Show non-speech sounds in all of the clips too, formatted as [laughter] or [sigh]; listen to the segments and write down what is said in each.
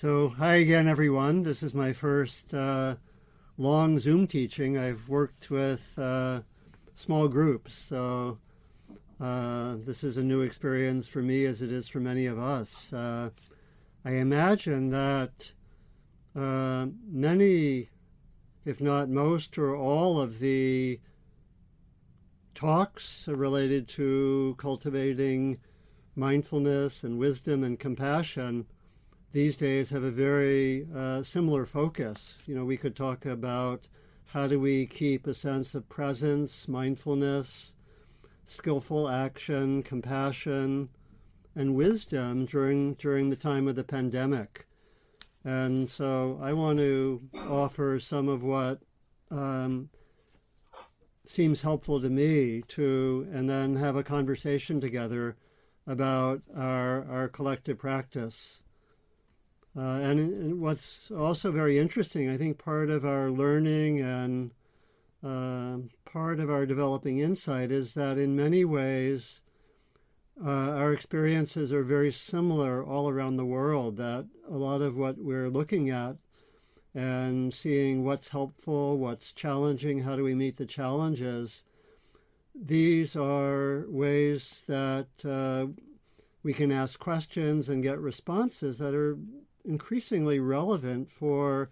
So, hi again, everyone. This is my first uh, long Zoom teaching. I've worked with uh, small groups, so uh, this is a new experience for me as it is for many of us. Uh, I imagine that uh, many, if not most or all, of the talks related to cultivating mindfulness and wisdom and compassion these days have a very uh, similar focus. You know, we could talk about how do we keep a sense of presence, mindfulness, skillful action, compassion, and wisdom during during the time of the pandemic. And so I want to offer some of what um, seems helpful to me to, and then have a conversation together about our our collective practice. Uh, and, and, what's also very interesting, I think part of our learning and uh, part of our developing insight is that in many ways, uh, our experiences are very similar all around the world. That a lot of what we're looking at and seeing what's helpful, what's challenging, how do we meet the challenges, these are ways that uh, we can ask questions and get responses that are increasingly relevant for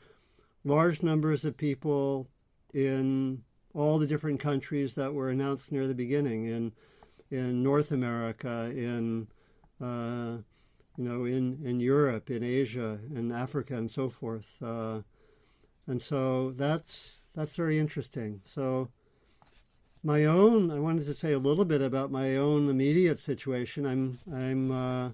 large numbers of people in all the different countries that were announced near the beginning in in North America, in uh, you know, in in Europe, in Asia, in Africa, and so forth. Uh, and so that's that's very interesting. So my own, I wanted to say a little bit about my own immediate situation. I'm I'm uh,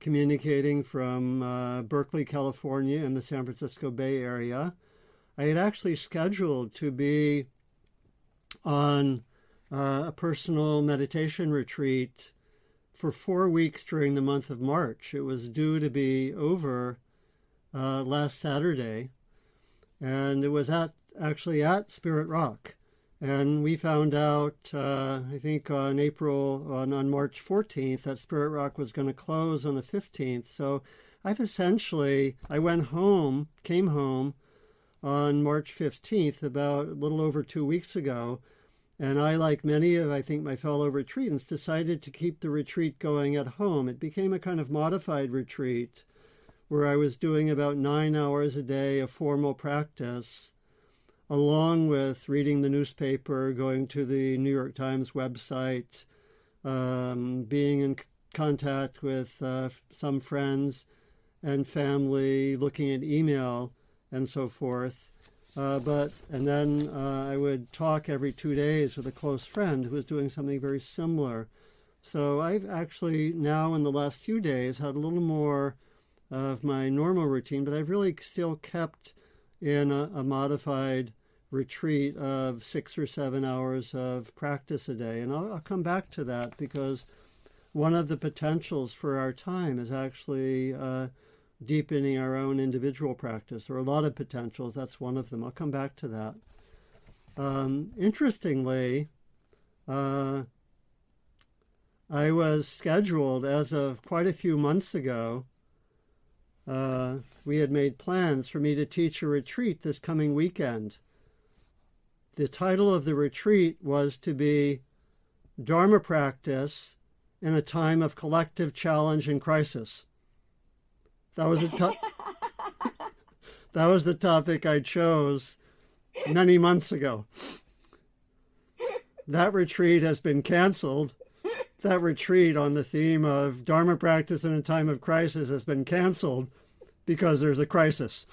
communicating from uh, Berkeley, California, in the San Francisco Bay Area. I had actually scheduled to be on uh, a personal meditation retreat for four weeks during the month of March. It was due to be over uh, last Saturday, and it was at actually at Spirit Rock. And we found out, uh, I think, on April, on, on March 14th, that Spirit Rock was going to close on the 15th. So I've essentially, I went home, came home on March 15th, about a little over two weeks ago. And I, like many of, I think, my fellow retreatants, decided to keep the retreat going at home. It became a kind of modified retreat where I was doing about nine hours a day of formal practice along with reading the newspaper, going to the New York Times website, um, being in contact with uh, some friends and family, looking at email and so forth. Uh, but and then uh, I would talk every two days with a close friend who was doing something very similar. So I've actually now in the last few days had a little more of my normal routine, but I've really still kept in a, a modified retreat of six or seven hours of practice a day. And I'll, I'll, come back to that because one of the potentials for our time is actually uh, deepening our own individual practice. There are a lot of potentials. That's one of them. I'll come back to that. Um, interestingly, uh, I was scheduled as of quite a few months ago. Uh, we had made plans for me to teach a retreat this coming weekend the title of the retreat was to be Dharma Practice in a Time of Collective Challenge and Crisis. That was the to- [laughs] that was the topic I chose many months ago. That retreat has been canceled. That retreat on the theme of Dharma practice in a time of crisis has been canceled because there's a crisis.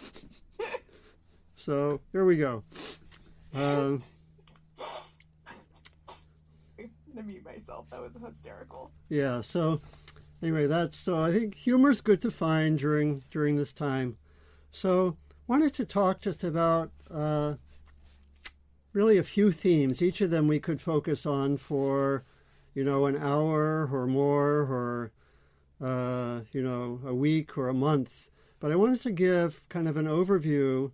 So here we go. Um, [laughs] to mute myself. That was hysterical. Yeah. So anyway, that's so I think humor is good to find during during this time. So wanted to talk just about uh, really a few themes. Each of them we could focus on for you know an hour or more or uh, you know a week or a month. But I wanted to give kind of an overview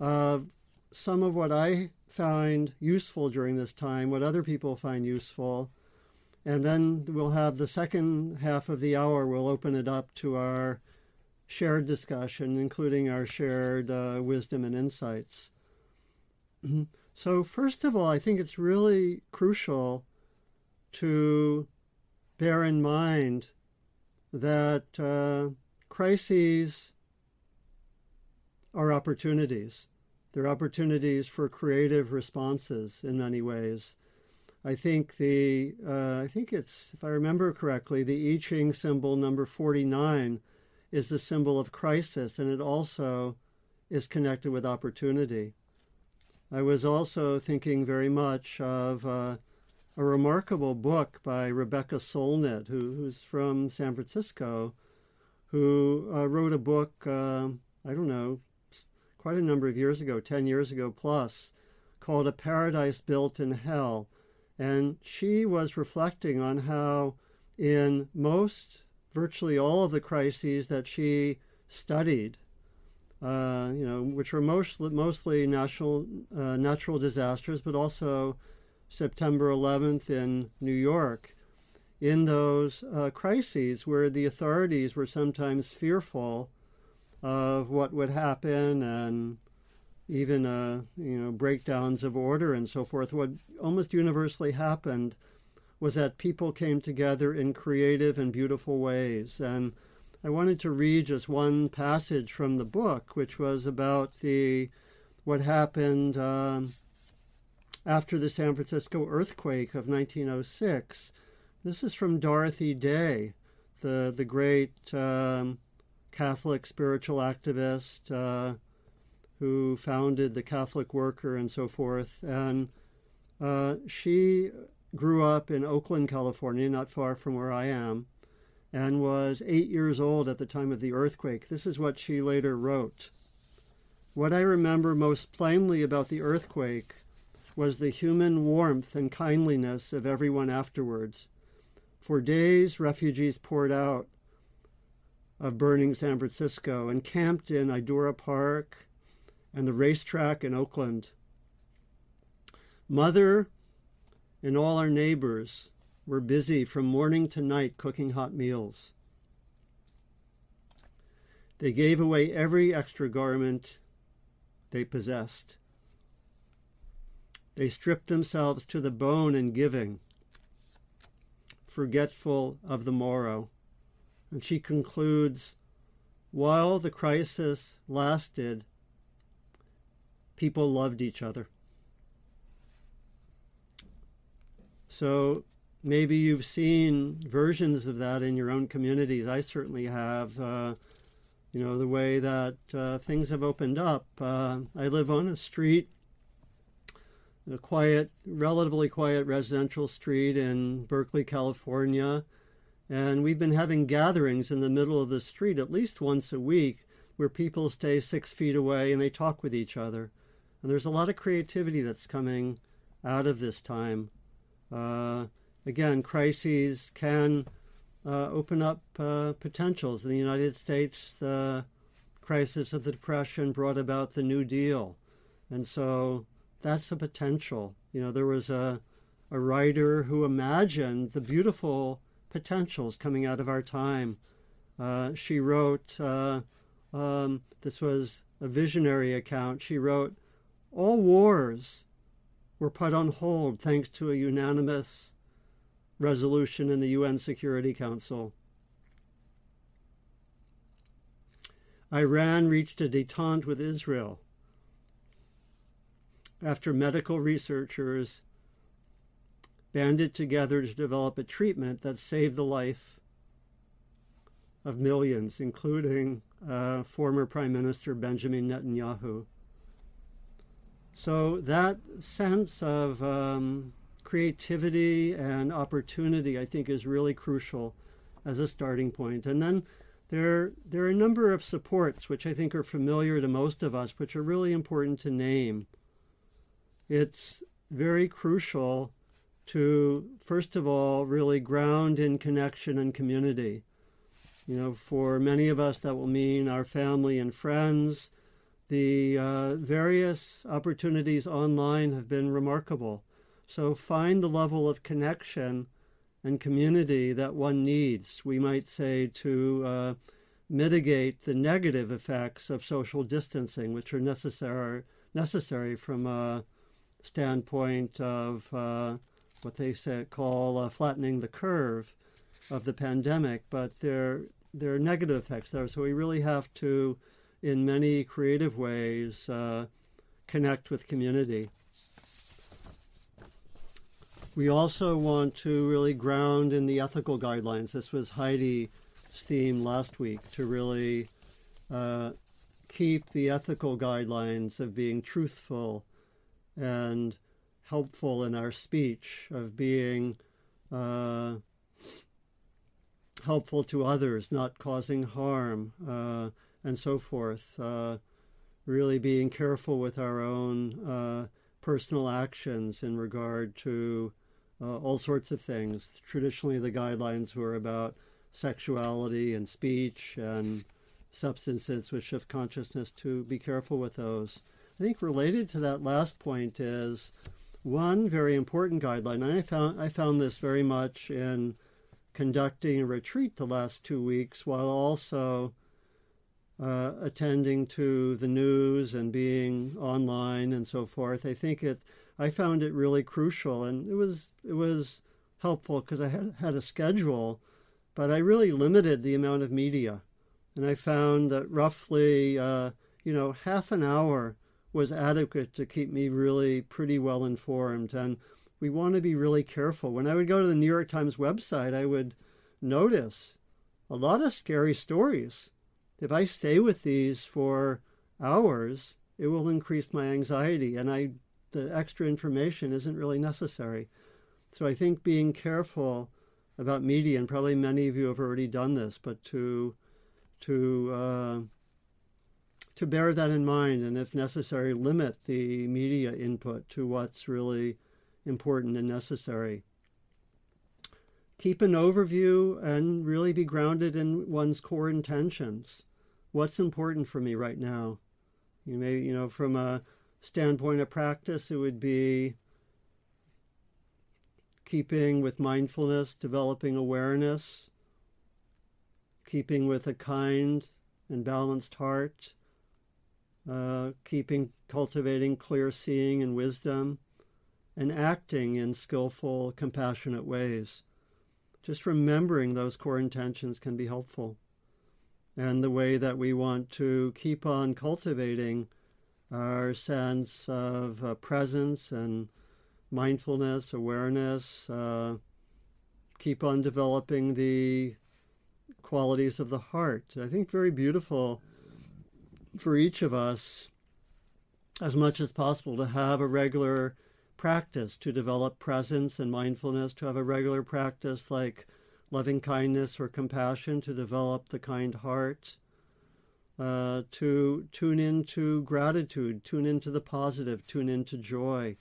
of some of what I find useful during this time, what other people find useful. And then we'll have the second half of the hour, we'll open it up to our shared discussion, including our shared uh, wisdom and insights. [clears throat] so, first of all, I think it's really crucial to bear in mind that uh, crises are opportunities. They're opportunities for creative responses in many ways. I think the uh, I think it's if I remember correctly, the I Ching symbol number 49 is the symbol of crisis, and it also is connected with opportunity. I was also thinking very much of uh, a remarkable book by Rebecca Solnit, who, who's from San Francisco, who uh, wrote a book, uh, I don't know, quite a number of years ago, 10 years ago plus, called A Paradise Built in Hell. And she was reflecting on how, in most, virtually all of the crises that she studied, uh, you know, which were mostly, mostly natural, uh, natural disasters, but also September 11th in New York, in those uh, crises where the authorities were sometimes fearful of what would happen and even uh, you know breakdowns of order and so forth. What almost universally happened was that people came together in creative and beautiful ways. And I wanted to read just one passage from the book, which was about the what happened um, after the San Francisco earthquake of 1906. This is from Dorothy Day, the the great um, Catholic spiritual activist. Uh, who founded the Catholic Worker and so forth. And uh, she grew up in Oakland, California, not far from where I am, and was eight years old at the time of the earthquake. This is what she later wrote. What I remember most plainly about the earthquake was the human warmth and kindliness of everyone afterwards. For days, refugees poured out of burning San Francisco and camped in Idora Park, and the racetrack in Oakland. Mother and all our neighbors were busy from morning to night cooking hot meals. They gave away every extra garment they possessed. They stripped themselves to the bone in giving, forgetful of the morrow. And she concludes while the crisis lasted, people loved each other. So maybe you've seen versions of that in your own communities. I certainly have. Uh, you know, the way that uh, things have opened up. Uh, I live on a street, a quiet, relatively quiet residential street in Berkeley, California. And we've been having gatherings in the middle of the street at least once a week where people stay six feet away and they talk with each other. And there's a lot of creativity that's coming out of this time. Uh, again, crises can uh, open up uh, potentials. In the United States, the crisis of the Depression brought about the New Deal. And so that's a potential. You know, there was a, a writer who imagined the beautiful potentials coming out of our time. Uh, she wrote, uh, um, this was a visionary account, she wrote, all wars were put on hold thanks to a unanimous resolution in the UN Security Council. Iran reached a detente with Israel after medical researchers banded together to develop a treatment that saved the life of millions, including uh, former Prime Minister Benjamin Netanyahu. So that sense of um, creativity and opportunity, I think, is really crucial as a starting point. And then there, there are a number of supports which I think are familiar to most of us, which are really important to name. It's very crucial to, first of all, really ground in connection and community. You know, for many of us, that will mean our family and friends the uh, various opportunities online have been remarkable. So find the level of connection and community that one needs. We might say to uh, mitigate the negative effects of social distancing, which are necessary necessary from a standpoint of uh, what they say, call uh, flattening the curve of the pandemic. But there there are negative effects there, so we really have to, in many creative ways, uh, connect with community. We also want to really ground in the ethical guidelines. This was Heidi's theme last week to really uh, keep the ethical guidelines of being truthful and helpful in our speech, of being uh, helpful to others, not causing harm, uh, and so forth. Uh, really being careful with our own uh, personal actions in regard to uh, all sorts of things. Traditionally, the guidelines were about sexuality and speech and substances with shift consciousness to be careful with those. I think related to that last point is one very important guideline. And I found I found this very much in conducting a retreat the last two weeks, while also uh, attending to the news and being online and so forth. I think it I found it really crucial, and it was it was helpful because I had had a schedule, but I really limited the amount of media, and I found that roughly uh, you know half an hour was adequate to keep me really pretty well informed. And we want to be really careful. When I would go to the New York Times website, I would notice a lot of scary stories. If I stay with these for hours, it will increase my anxiety, and I the extra information isn't really necessary. So I think being careful about media, and probably many of you have already done this, but to to uh, to bear that in mind, and if necessary, limit the media input to what's really important and necessary. Keep an overview and really be grounded in one's core intentions. What's important for me right now? You may, you know, from a standpoint of practice, it would be keeping with mindfulness, developing awareness, keeping with a kind and balanced heart, uh, keeping, cultivating clear seeing and wisdom, and acting in skillful, compassionate ways. Just remembering those core intentions can be helpful. And the way that we want to keep on cultivating our sense of uh, presence and mindfulness, awareness, uh, keep on developing the qualities of the heart. I think very beautiful for each of us, as much as possible, to have a regular practice to develop presence and mindfulness, to have a regular practice like loving kindness or compassion, to develop the kind heart, uh, to tune into gratitude, tune into the positive, tune into joy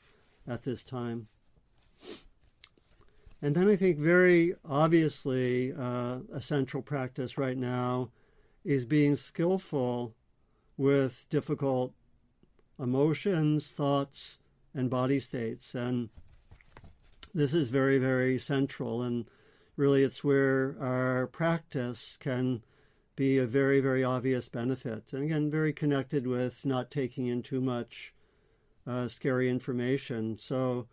at this time. And then I think very obviously uh, a central practice right now is being skillful with difficult emotions, thoughts, and body states. And this is very, very central. And really, it's where our practice can be a very, very obvious benefit. And again, very connected with not taking in too much uh, scary information. So,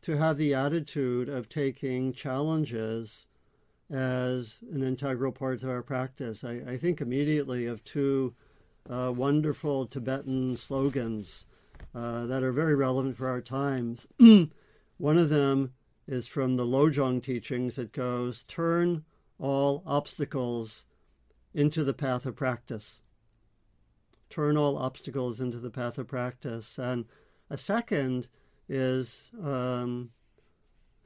to have the attitude of taking challenges as an integral part of our practice, I, I think immediately of two uh, wonderful Tibetan slogans uh, that are very relevant for our times. [clears throat] One of them is from the Lojong teachings. It goes, Turn all obstacles into the path of practice. Turn all obstacles into the path of practice. And a second is um,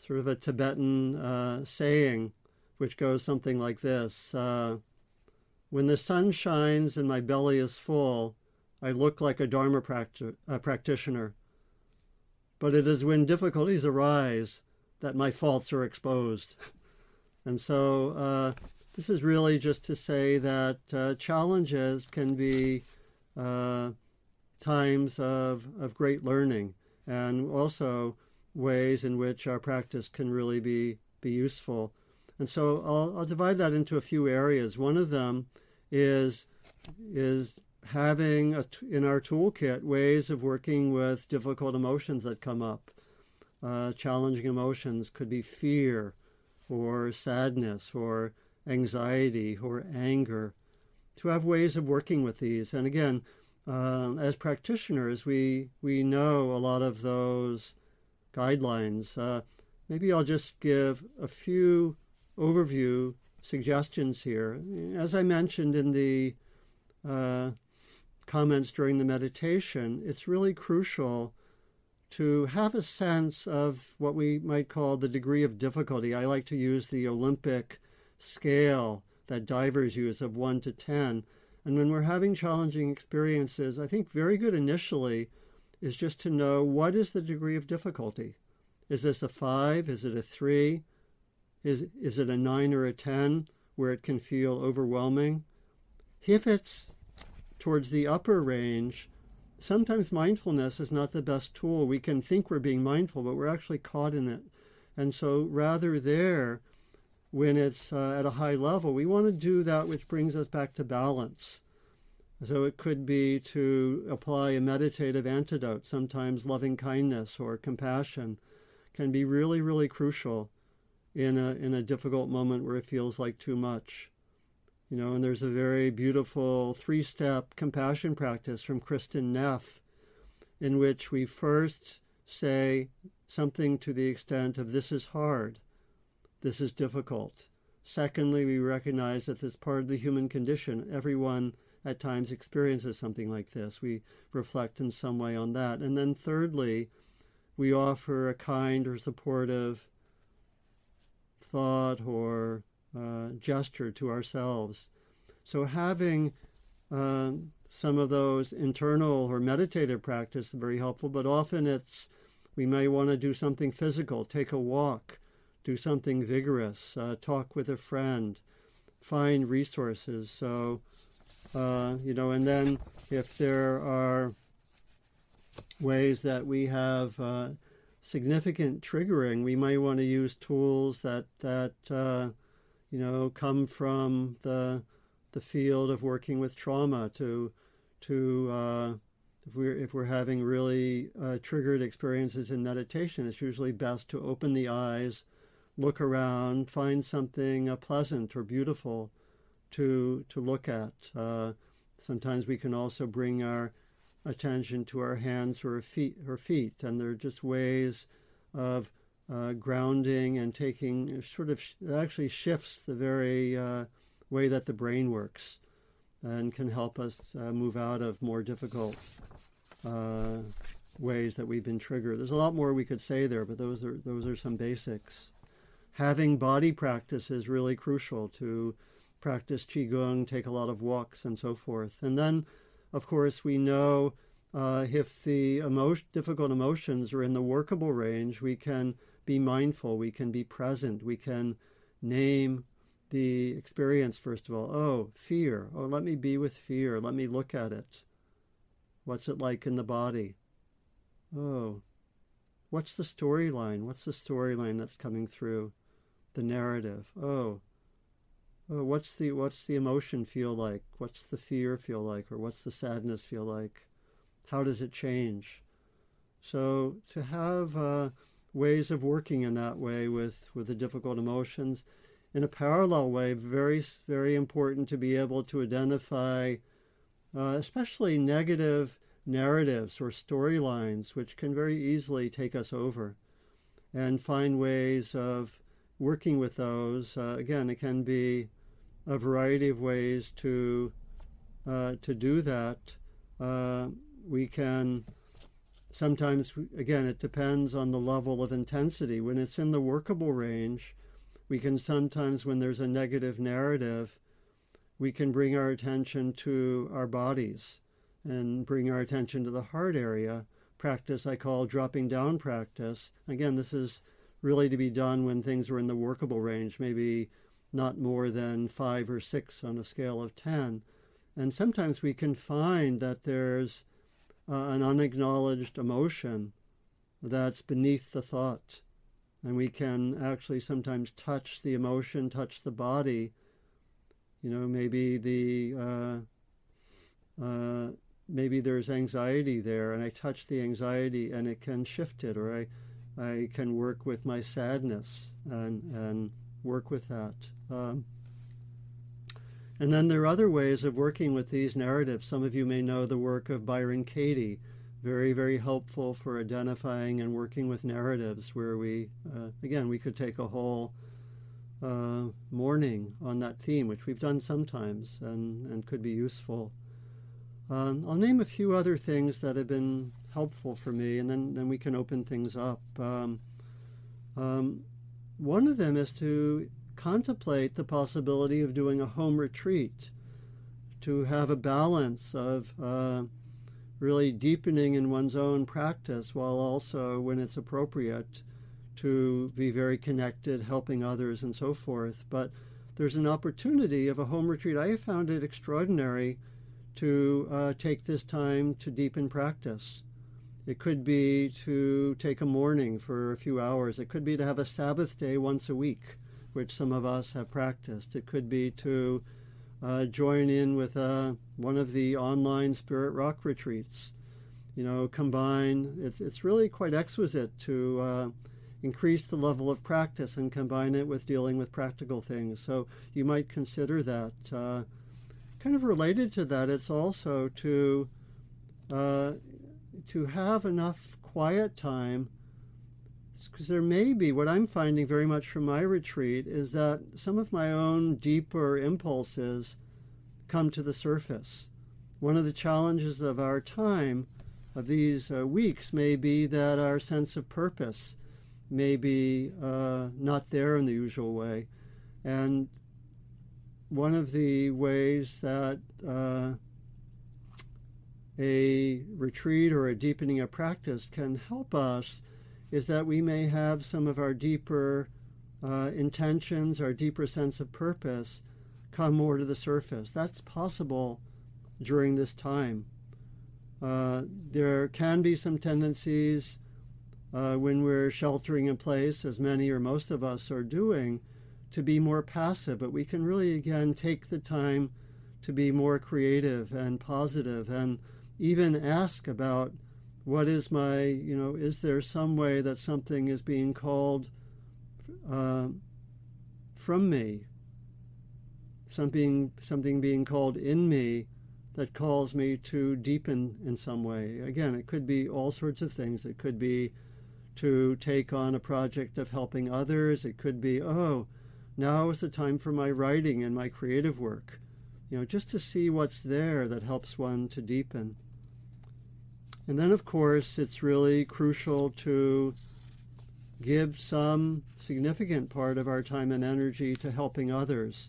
sort of a Tibetan uh, saying, which goes something like this uh, when the sun shines and my belly is full, I look like a Dharma practi- practitioner. But it is when difficulties arise that my faults are exposed. [laughs] and so uh, this is really just to say that uh, challenges can be uh, times of, of great learning and also ways in which our practice can really be, be useful. And so I'll, I'll divide that into a few areas. One of them is is having a, in our toolkit ways of working with difficult emotions that come up. Uh, challenging emotions could be fear, or sadness, or anxiety, or anger. To have ways of working with these, and again, uh, as practitioners, we we know a lot of those guidelines. Uh, maybe I'll just give a few overview suggestions here. As I mentioned in the uh, comments during the meditation, it's really crucial to have a sense of what we might call the degree of difficulty. I like to use the Olympic scale that divers use of 1 to 10. And when we're having challenging experiences, I think very good initially is just to know what is the degree of difficulty. Is this a 5? Is it a 3? Is, is it a 9 or a 10 where it can feel overwhelming? If it's towards the upper range, sometimes mindfulness is not the best tool. We can think we're being mindful, but we're actually caught in it. And so rather there, when it's uh, at a high level, we want to do that which brings us back to balance. So it could be to apply a meditative antidote. Sometimes loving kindness or compassion can be really, really crucial in a in a difficult moment where it feels like too much. You know, and there's a very beautiful three-step compassion practice from Kristin Neff in which we first say something to the extent of this is hard, this is difficult. Secondly, we recognize that this part of the human condition. Everyone at times experiences something like this. We reflect in some way on that. And then thirdly, we offer a kind or supportive thought or uh, gesture to ourselves. So having uh, some of those internal or meditative practice is very helpful, but often it's we may want to do something physical, take a walk, do something vigorous, uh, talk with a friend, find resources. So, uh, you know, and then if there are ways that we have uh, significant triggering, we might want to use tools that that uh, you know come from the the field of working with trauma to to uh, if we're if we're having really uh, triggered experiences in meditation, it's usually best to open the eyes, look around, find something uh, pleasant or beautiful to to look at. Uh, sometimes we can also bring our attention to our hands or feet, or feet, and they're just ways of uh, grounding and taking sort of sh- actually shifts the very uh, way that the brain works, and can help us uh, move out of more difficult uh, ways that we've been triggered. There's a lot more we could say there, but those are those are some basics. Having body practice is really crucial to practice qigong, take a lot of walks, and so forth, and then of course, we know uh, if the emotion, difficult emotions are in the workable range, we can be mindful, we can be present, we can name the experience, first of all. Oh, fear. Oh, let me be with fear. Let me look at it. What's it like in the body? Oh, what's the storyline? What's the storyline that's coming through? The narrative. Oh, what's the what's the emotion feel like? What's the fear feel like, or what's the sadness feel like? How does it change? So to have uh, ways of working in that way with with the difficult emotions, in a parallel way, very very important to be able to identify, uh, especially negative narratives or storylines, which can very easily take us over, and find ways of working with those. Uh, again, it can be a variety of ways to uh, to do that. Uh, we can sometimes, again, it depends on the level of intensity. When it's in the workable range, we can sometimes, when there's a negative narrative, we can bring our attention to our bodies and bring our attention to the heart area. Practice I call dropping down practice. Again, this is really to be done when things are in the workable range, maybe not more than five or six on a scale of 10. And sometimes we can find that there's uh, an unacknowledged emotion that's beneath the thought. And we can actually sometimes touch the emotion, touch the body You know, maybe the uh, uh, maybe there's anxiety there, and I touch the anxiety, and it can shift it, or I I can work with my sadness and and work with that. Um, and then there are other ways of working with these narratives. Some of you may know the work of Byron Katie, very, very helpful for identifying and working with narratives where we, uh, again, we could take a whole uh, morning on that theme, which we've done sometimes and, and could be useful. Um, I'll name a few other things that have been helpful for me, and then, then we can open things up. Um, um, one of them is to contemplate the possibility of doing a home retreat, to have a balance of uh, really deepening in one's own practice while also, when it's appropriate, to be very connected, helping others, and so forth. But there's an opportunity of a home retreat. I have found it extraordinary to uh, take this time to deepen practice. It could be to take a morning for a few hours. It could be to have a Sabbath day once a week which some of us have practiced. It could be to uh, join in with uh, one of the online Spirit Rock retreats. You know, combine, it's, it's really quite exquisite to uh, increase the level of practice and combine it with dealing with practical things. So you might consider that. Uh, kind of related to that, it's also to, uh, to have enough quiet time because there may be what I'm finding very much from my retreat is that some of my own deeper impulses come to the surface. One of the challenges of our time, of these uh, weeks, may be that our sense of purpose may be uh, not there in the usual way. And one of the ways that uh, a retreat or a deepening of practice can help us is that we may have some of our deeper uh, intentions, our deeper sense of purpose come more to the surface. That's possible during this time. Uh, there can be some tendencies uh, when we're sheltering in place, as many or most of us are doing, to be more passive, but we can really, again, take the time to be more creative and positive and even ask about what is my, you know, is there some way that something is being called uh, from me? Something, something being called in me that calls me to deepen in some way. Again, it could be all sorts of things. It could be to take on a project of helping others. It could be, oh, now is the time for my writing and my creative work. You know, just to see what's there that helps one to deepen. And then, of course, it's really crucial to give some significant part of our time and energy to helping others.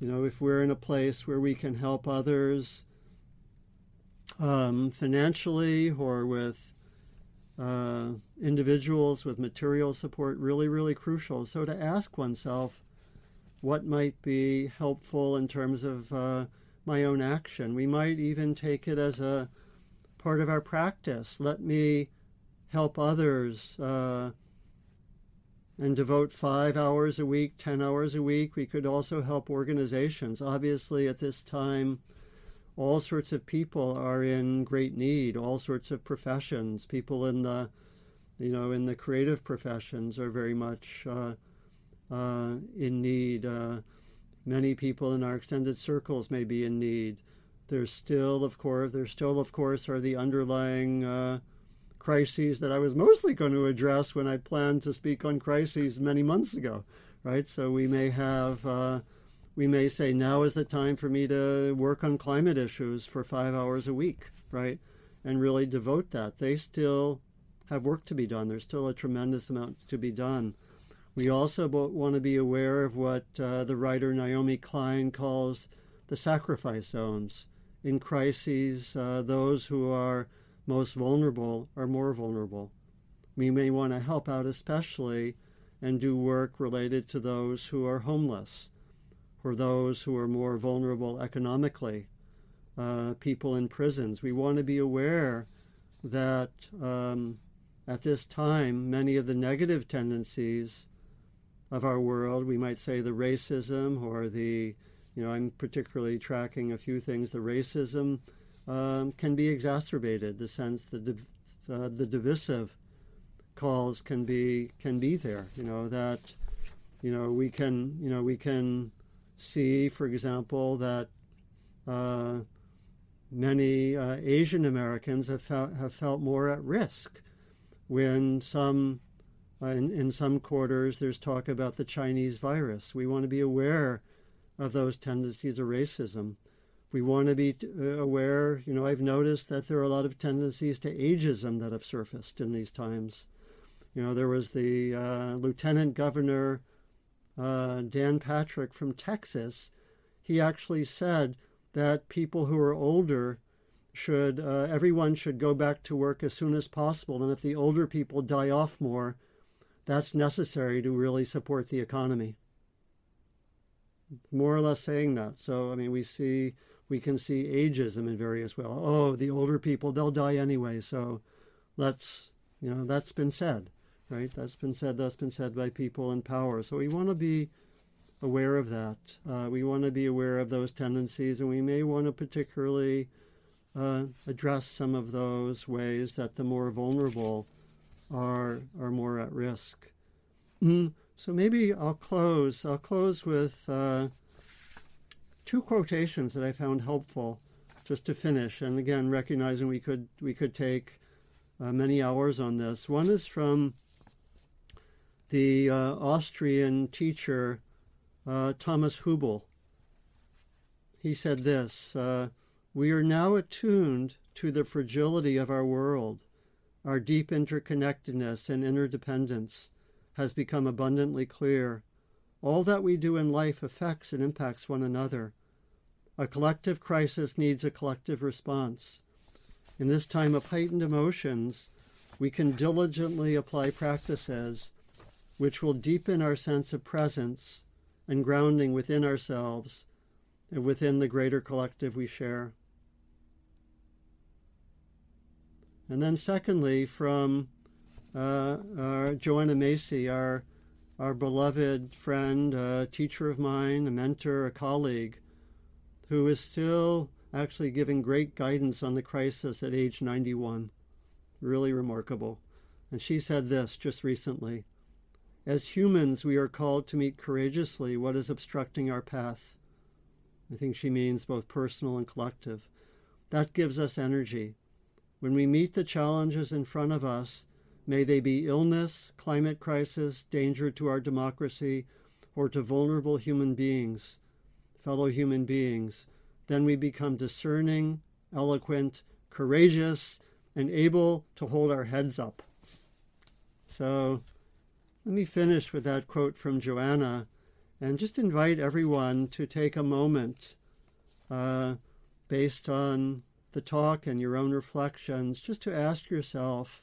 You know, if we're in a place where we can help others um, financially or with uh, individuals with material support, really, really crucial. So to ask oneself what might be helpful in terms of uh, my own action. We might even take it as a part of our practice. Let me help others uh, and devote five hours a week, 10 hours a week. We could also help organizations. Obviously, at this time, all sorts of people are in great need, all sorts of professions. People in the you know, in the creative professions are very much uh, uh, in need. Uh, many people in our extended circles may be in need. There's still, of course, there still, of course, are the underlying uh, crises that I was mostly going to address when I planned to speak on crises many months ago, right? So we may have, uh, we may say now is the time for me to work on climate issues for five hours a week, right? And really devote that. They still have work to be done. There's still a tremendous amount to be done. We also want to be aware of what uh, the writer Naomi Klein calls the sacrifice zones in crises, uh, those who are most vulnerable are more vulnerable. We may want to help out especially and do work related to those who are homeless or those who are more vulnerable economically, uh, people in prisons. We want to be aware that um, at this time, many of the negative tendencies of our world, we might say the racism or the you know, I'm particularly tracking a few things. The racism um, can be exacerbated. The sense the div- uh, the divisive calls can be can be there. You know that you know we can you know we can see, for example, that uh, many uh, Asian Americans have felt, have felt more at risk when some uh, in, in some quarters there's talk about the Chinese virus. We want to be aware of those tendencies of racism. We want to be uh, aware, you know, I've noticed that there are a lot of tendencies to ageism that have surfaced in these times. You know, there was the uh, lieutenant governor, uh, Dan Patrick from Texas. He actually said that people who are older should, uh, everyone should go back to work as soon as possible. And if the older people die off more, that's necessary to really support the economy. More or less saying that. So, I mean, we see, we can see ageism in various ways. Oh, the older people, they'll die anyway. So let's, you know, that's been said, right? That's been said, that's been said by people in power. So we want to be aware of that. Uh, we want to be aware of those tendencies, and we may want to particularly uh, address some of those ways that the more vulnerable are are more at risk. Mm. So maybe I'll close. I'll close with uh, two quotations that I found helpful, just to finish. And again, recognizing we could we could take uh, many hours on this. One is from the uh, Austrian teacher uh, Thomas Hübl. He said this uh, We are now attuned to the fragility of our world. Our deep interconnectedness and interdependence has become abundantly clear. All that we do in life affects and impacts one another. A collective crisis needs a collective response. In this time of heightened emotions, we can diligently apply practices which will deepen our sense of presence and grounding within ourselves and within the greater collective we share. And then, secondly, from Uh, our Joanna Macy, our our beloved friend, a teacher of mine, a mentor, a colleague, who is still actually giving great guidance on the crisis at age 91. Really remarkable. And she said this just recently As humans, we are called to meet courageously what is obstructing our path. I think she means both personal and collective. That gives us energy. When we meet the challenges in front of us, may they be illness, climate crisis, danger to our democracy, or to vulnerable human beings, fellow human beings, then we become discerning, eloquent, courageous, and able to hold our heads up. So let me finish with that quote from Joanna and just invite everyone to take a moment uh, based on the talk and your own reflections, just to ask yourself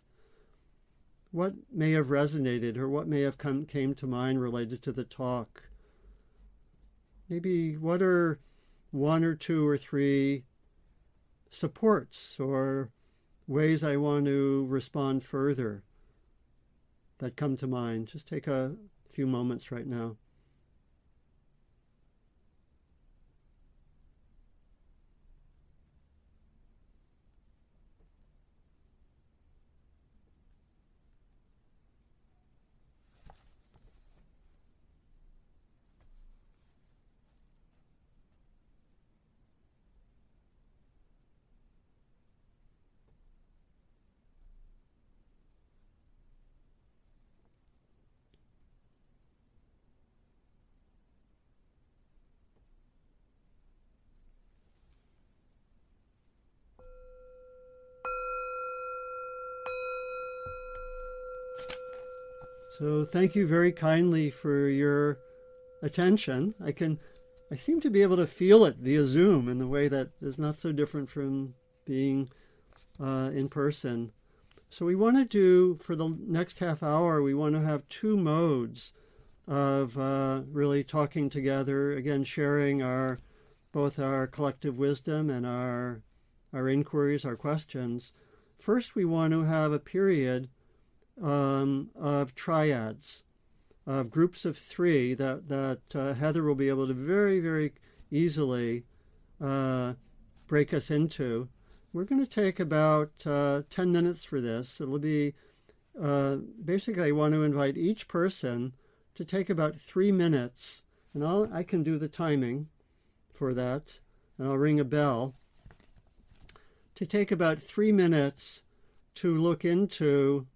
what may have resonated or what may have come came to mind related to the talk. Maybe what are one or two or three supports or ways I want to respond further that come to mind. Just take a few moments right now. So thank you very kindly for your attention. I can I seem to be able to feel it via Zoom in the way that is not so different from being uh, in person. So we want to do for the next half hour. We want to have two modes of uh, really talking together. Again, sharing our both our collective wisdom and our our inquiries, our questions. First, we want to have a period um, of triads, of groups of three that, that uh, Heather will be able to very, very easily uh, break us into. We're going to take about uh, 10 minutes for this. It'll be uh, basically, I want to invite each person to take about three minutes, and I'll, I can do the timing for that, and I'll ring a bell. To take about three minutes to look into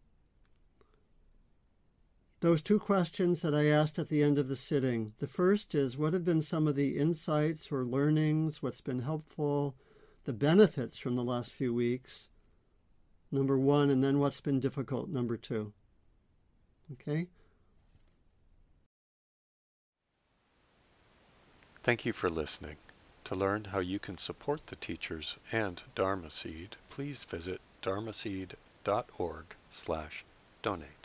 those two questions that I asked at the end of the sitting. The first is what have been some of the insights or learnings, what's been helpful, the benefits from the last few weeks, number one, and then what's been difficult, number two. Okay? Thank you for listening. To learn how you can support the teachers and Dharma Seed, please visit dharmaseed.org slash donate.